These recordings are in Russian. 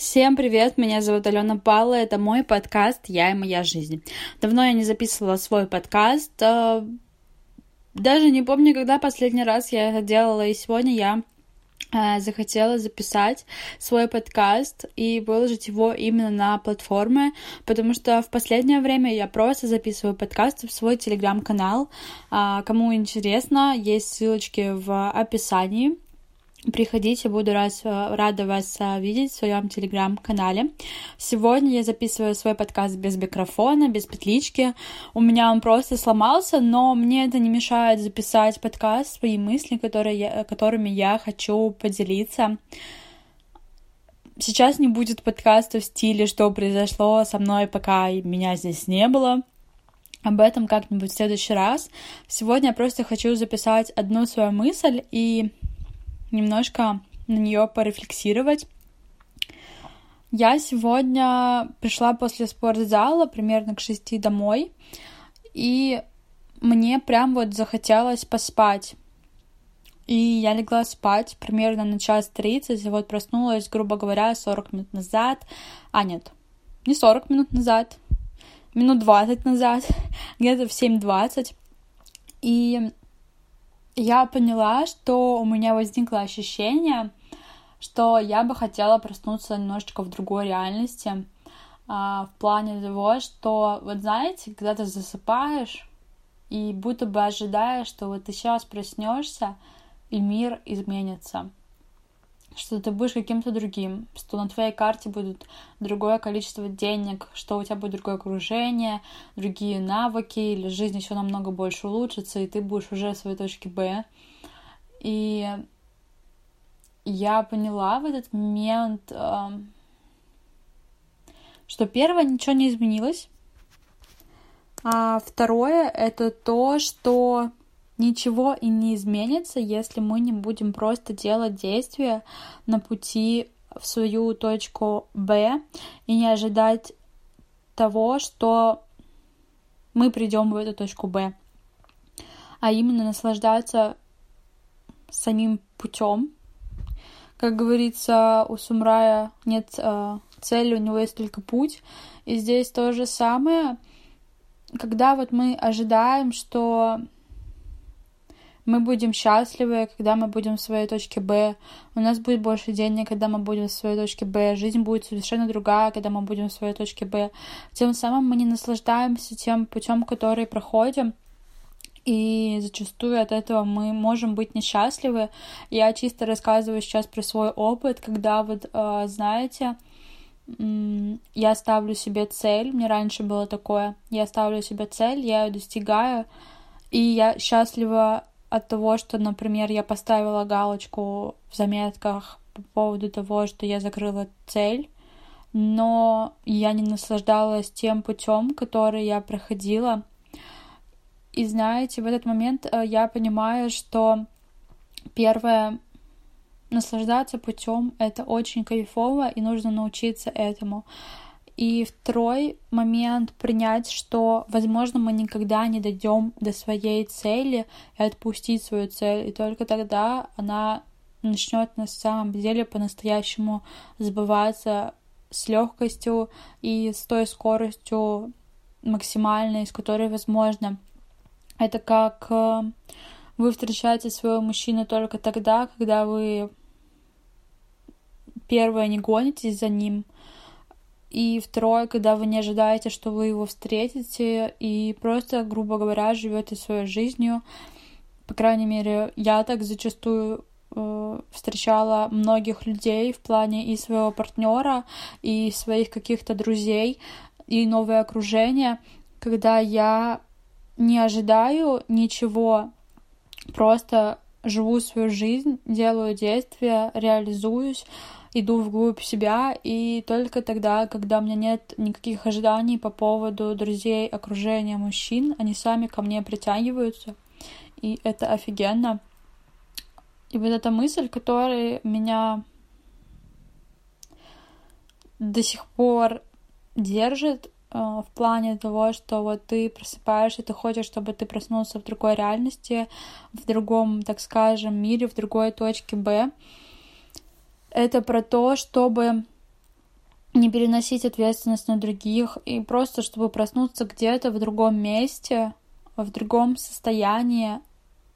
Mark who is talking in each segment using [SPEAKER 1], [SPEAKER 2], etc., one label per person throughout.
[SPEAKER 1] Всем привет, меня зовут Алена Павла, это мой подкаст «Я и моя жизнь». Давно я не записывала свой подкаст, э, даже не помню, когда последний раз я это делала, и сегодня я э, захотела записать свой подкаст и выложить его именно на платформы, потому что в последнее время я просто записываю подкасты в свой телеграм-канал. А, кому интересно, есть ссылочки в описании. Приходите, буду раз, рада вас э, видеть в своем телеграм-канале. Сегодня я записываю свой подкаст без микрофона, без петлички. У меня он просто сломался, но мне это не мешает записать подкаст, свои мысли, которые я, которыми я хочу поделиться. Сейчас не будет подкаста в стиле «Что произошло со мной, пока меня здесь не было». Об этом как-нибудь в следующий раз. Сегодня я просто хочу записать одну свою мысль и немножко на нее порефлексировать. Я сегодня пришла после спортзала примерно к шести домой, и мне прям вот захотелось поспать. И я легла спать примерно на час тридцать, и вот проснулась, грубо говоря, 40 минут назад. А, нет, не 40 минут назад, минут 20 назад, где-то в 7.20. И я поняла, что у меня возникло ощущение, что я бы хотела проснуться немножечко в другой реальности, а, в плане того, что, вот знаете, когда ты засыпаешь и будто бы ожидаешь, что вот ты сейчас проснешься, и мир изменится что ты будешь каким-то другим, что на твоей карте будет другое количество денег, что у тебя будет другое окружение, другие навыки, или жизнь еще намного больше улучшится, и ты будешь уже в своей точке Б. И я поняла в этот момент, эм, что первое, ничего не изменилось, а второе — это то, что Ничего и не изменится, если мы не будем просто делать действия на пути в свою точку Б и не ожидать того, что мы придем в эту точку Б, а именно наслаждаться самим путем. Как говорится, у Сумрая нет э, цели, у него есть только путь. И здесь то же самое, когда вот мы ожидаем, что мы будем счастливы, когда мы будем в своей точке Б, у нас будет больше денег, когда мы будем в своей точке Б, жизнь будет совершенно другая, когда мы будем в своей точке Б. Тем самым мы не наслаждаемся тем путем, который проходим, и зачастую от этого мы можем быть несчастливы. Я чисто рассказываю сейчас про свой опыт, когда вот, э, знаете, я ставлю себе цель, мне раньше было такое, я ставлю себе цель, я ее достигаю, и я счастлива от того, что, например, я поставила галочку в заметках по поводу того, что я закрыла цель, но я не наслаждалась тем путем, который я проходила. И знаете, в этот момент э, я понимаю, что первое наслаждаться путем это очень кайфово, и нужно научиться этому. И второй момент принять, что, возможно, мы никогда не дойдем до своей цели и отпустить свою цель. И только тогда она начнет на самом деле по-настоящему сбываться с легкостью и с той скоростью максимальной, с которой возможно. Это как э, вы встречаете своего мужчину только тогда, когда вы первое не гонитесь за ним, и второе, когда вы не ожидаете, что вы его встретите, и просто, грубо говоря, живете своей жизнью. По крайней мере, я так зачастую э, встречала многих людей в плане и своего партнера, и своих каких-то друзей, и новое окружение, когда я не ожидаю ничего, просто живу свою жизнь, делаю действия, реализуюсь, иду вглубь себя, и только тогда, когда у меня нет никаких ожиданий по поводу друзей, окружения мужчин, они сами ко мне притягиваются, и это офигенно. И вот эта мысль, которая меня до сих пор держит э, в плане того, что вот ты просыпаешься, ты хочешь, чтобы ты проснулся в другой реальности, в другом, так скажем, мире, в другой точке Б это про то, чтобы не переносить ответственность на других и просто чтобы проснуться где-то в другом месте, в другом состоянии,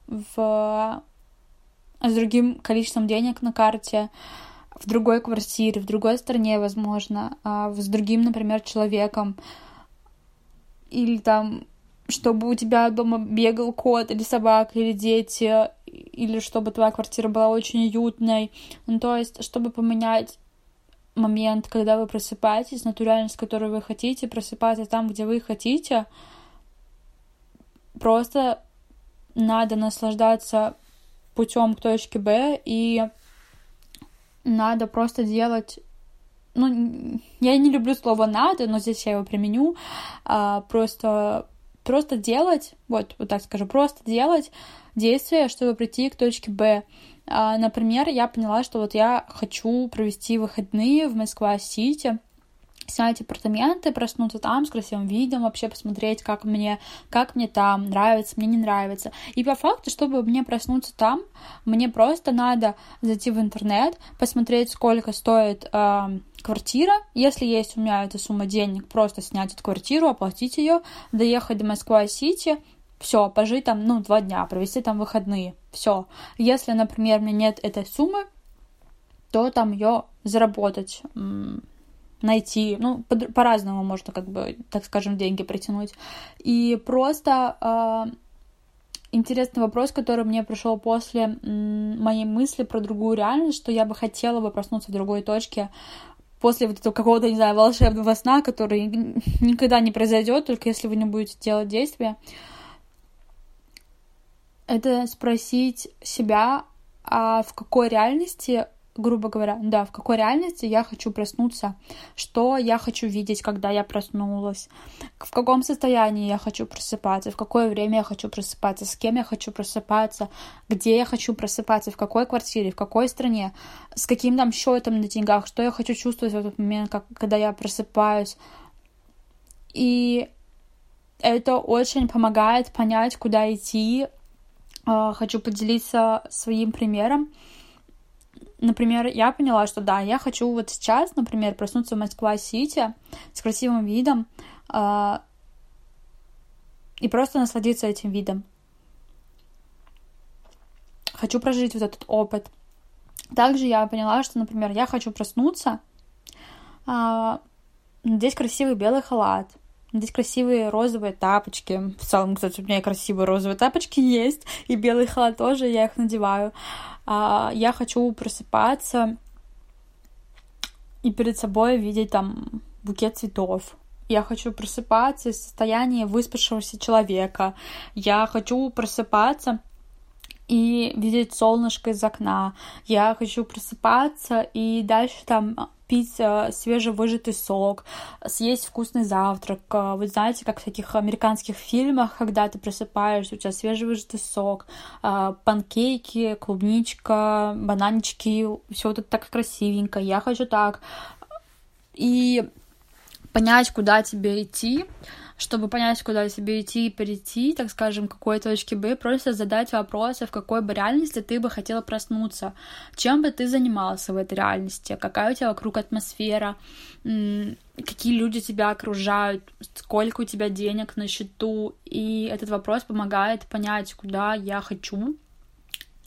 [SPEAKER 1] в... с другим количеством денег на карте, в другой квартире, в другой стране, возможно, а, с другим, например, человеком. Или там, чтобы у тебя дома бегал кот или собака, или дети, или чтобы твоя квартира была очень уютной. Ну, то есть, чтобы поменять момент, когда вы просыпаетесь, на ту реальность, которую вы хотите, просыпаться там, где вы хотите, просто надо наслаждаться путем к точке Б и надо просто делать ну, я не люблю слово надо, но здесь я его применю, а, просто, просто делать, вот, вот так скажу, просто делать действия, чтобы прийти к точке Б. А, например, я поняла, что вот я хочу провести выходные в Москва-Сити, снять апартаменты, проснуться там с красивым видом, вообще посмотреть, как мне, как мне там, нравится, мне не нравится. И по факту, чтобы мне проснуться там, мне просто надо зайти в интернет, посмотреть, сколько стоит э, квартира, если есть у меня эта сумма денег, просто снять эту квартиру, оплатить ее, доехать до Москва-Сити, все, пожить там, ну, два дня, провести там выходные, все. Если, например, у меня нет этой суммы, то там ее заработать, найти, ну, по- по-разному можно, как бы, так скажем, деньги притянуть. И просто э, интересный вопрос, который мне пришел после моей мысли про другую реальность, что я бы хотела бы проснуться в другой точке, после вот этого какого-то, не знаю, волшебного сна, который никогда не произойдет, только если вы не будете делать действия это спросить себя, а в какой реальности, грубо говоря, да, в какой реальности я хочу проснуться, что я хочу видеть, когда я проснулась, в каком состоянии я хочу просыпаться, в какое время я хочу просыпаться, с кем я хочу просыпаться, где я хочу просыпаться, в какой квартире, в какой стране, с каким там счетом на деньгах, что я хочу чувствовать в этот момент, как, когда я просыпаюсь. И это очень помогает понять, куда идти, а, хочу поделиться своим примером. Например, я поняла, что да, я хочу вот сейчас, например, проснуться в Москва-Сити с красивым видом э, и просто насладиться этим видом. Хочу прожить вот этот опыт. Также я поняла, что, например, я хочу проснуться, э, здесь красивый белый халат, Здесь красивые розовые тапочки. В целом, кстати, у меня и красивые розовые тапочки есть. И белый халат тоже, я их надеваю. Я хочу просыпаться и перед собой видеть там букет цветов. Я хочу просыпаться из состояния выспавшегося человека. Я хочу просыпаться и видеть солнышко из окна. Я хочу просыпаться и дальше там пить э, свежевыжатый сок, съесть вкусный завтрак. Э, вы знаете, как в таких американских фильмах, когда ты просыпаешься, у тебя свежевыжатый сок, э, панкейки, клубничка, бананчики, все это так красивенько. Я хочу так. И понять, куда тебе идти, чтобы понять, куда тебе идти и перейти, так скажем, к какой точке Б, просто задать вопросы, в какой бы реальности ты бы хотела проснуться, чем бы ты занимался в этой реальности, какая у тебя вокруг атмосфера, какие люди тебя окружают, сколько у тебя денег на счету, и этот вопрос помогает понять, куда я хочу,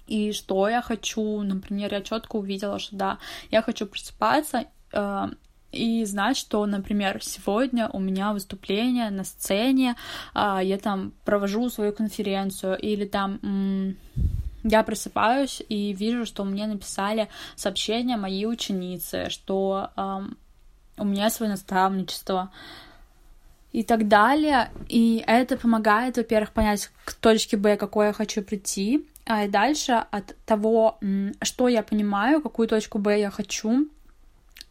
[SPEAKER 1] и что я хочу. Например, я четко увидела, что да, я хочу просыпаться э, и знать, что, например, сегодня у меня выступление на сцене, а, я там провожу свою конференцию, или там я просыпаюсь и вижу, что мне написали сообщение мои ученицы, что у меня свое наставничество и так далее. И это помогает, во-первых, понять к точке Б, какой я хочу прийти, а дальше от того, что я понимаю, какую точку Б я хочу,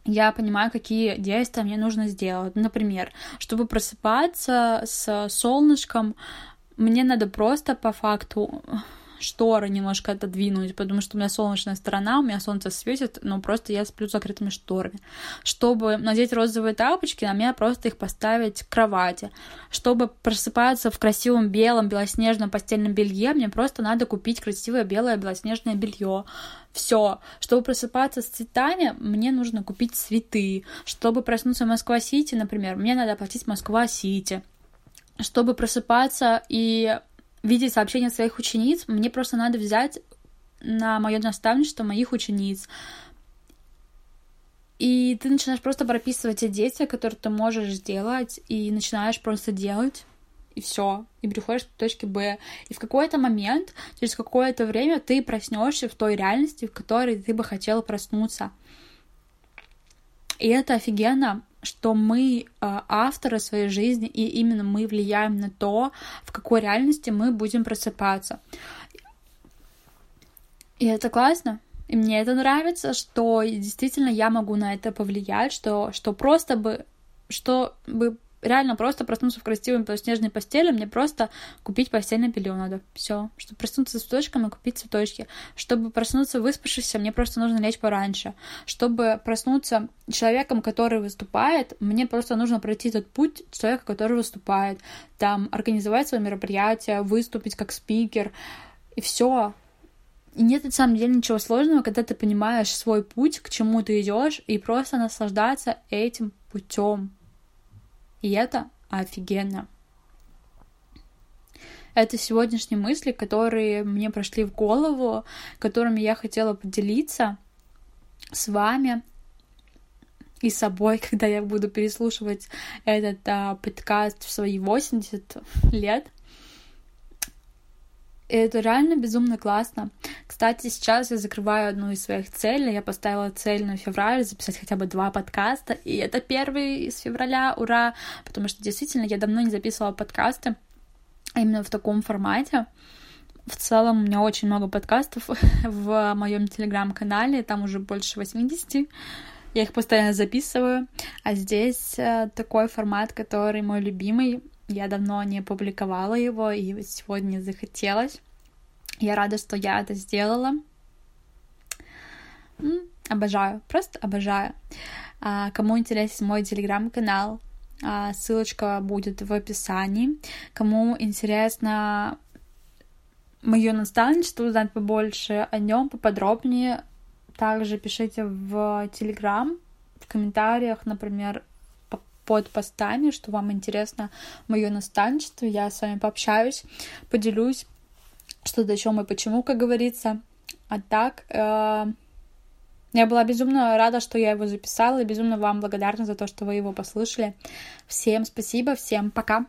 [SPEAKER 1] я понимаю, какие действия мне нужно сделать. Например, чтобы просыпаться с солнышком, мне надо просто по факту шторы немножко отодвинуть, потому что у меня солнечная сторона, у меня солнце светит, но просто я сплю с закрытыми шторами. Чтобы надеть розовые тапочки, на меня просто их поставить к кровати. Чтобы просыпаться в красивом белом белоснежном постельном белье, мне просто надо купить красивое белое белоснежное белье. Все. Чтобы просыпаться с цветами, мне нужно купить цветы. Чтобы проснуться в Москва-Сити, например, мне надо оплатить Москва-Сити. Чтобы просыпаться и видеть сообщения своих учениц, мне просто надо взять на мое наставничество моих учениц. И ты начинаешь просто прописывать те действия, которые ты можешь сделать, и начинаешь просто делать, и все, и приходишь к точке Б. И в какой-то момент, через какое-то время, ты проснешься в той реальности, в которой ты бы хотела проснуться. И это офигенно, что мы э, авторы своей жизни, и именно мы влияем на то, в какой реальности мы будем просыпаться. И это классно. И мне это нравится, что действительно я могу на это повлиять, что, что просто бы, что бы реально просто проснуться в красивой снежной постели, мне просто купить постельное белье надо. Все. Чтобы проснуться с цветочками, купить цветочки. Чтобы проснуться выспавшимся, мне просто нужно лечь пораньше. Чтобы проснуться человеком, который выступает, мне просто нужно пройти этот путь человека, который выступает. Там организовать свое мероприятие, выступить как спикер. И все. И нет на самом деле ничего сложного, когда ты понимаешь свой путь, к чему ты идешь, и просто наслаждаться этим путем. И это офигенно. Это сегодняшние мысли, которые мне прошли в голову, которыми я хотела поделиться с вами и собой, когда я буду переслушивать этот а, подкаст в свои 80 лет. И это реально безумно классно. Кстати, сейчас я закрываю одну из своих целей. Я поставила цель на февраль записать хотя бы два подкаста. И это первый из февраля, ура! Потому что действительно я давно не записывала подкасты именно в таком формате. В целом у меня очень много подкастов в моем телеграм-канале, там уже больше 80. Я их постоянно записываю. А здесь э, такой формат, который мой любимый. Я давно не публиковала его, и сегодня захотелось. Я рада, что я это сделала. Обожаю, просто обожаю. А, кому интересен мой телеграм-канал, а, ссылочка будет в описании. Кому интересно мое наставничество, узнать побольше о нем, поподробнее, также пишите в Телеграм, в комментариях, например, под постами, что вам интересно мое наставничество. Я с вами пообщаюсь, поделюсь, что до чем и почему, как говорится. А так, э, я была безумно рада, что я его записала, и безумно вам благодарна за то, что вы его послушали. Всем спасибо, всем пока!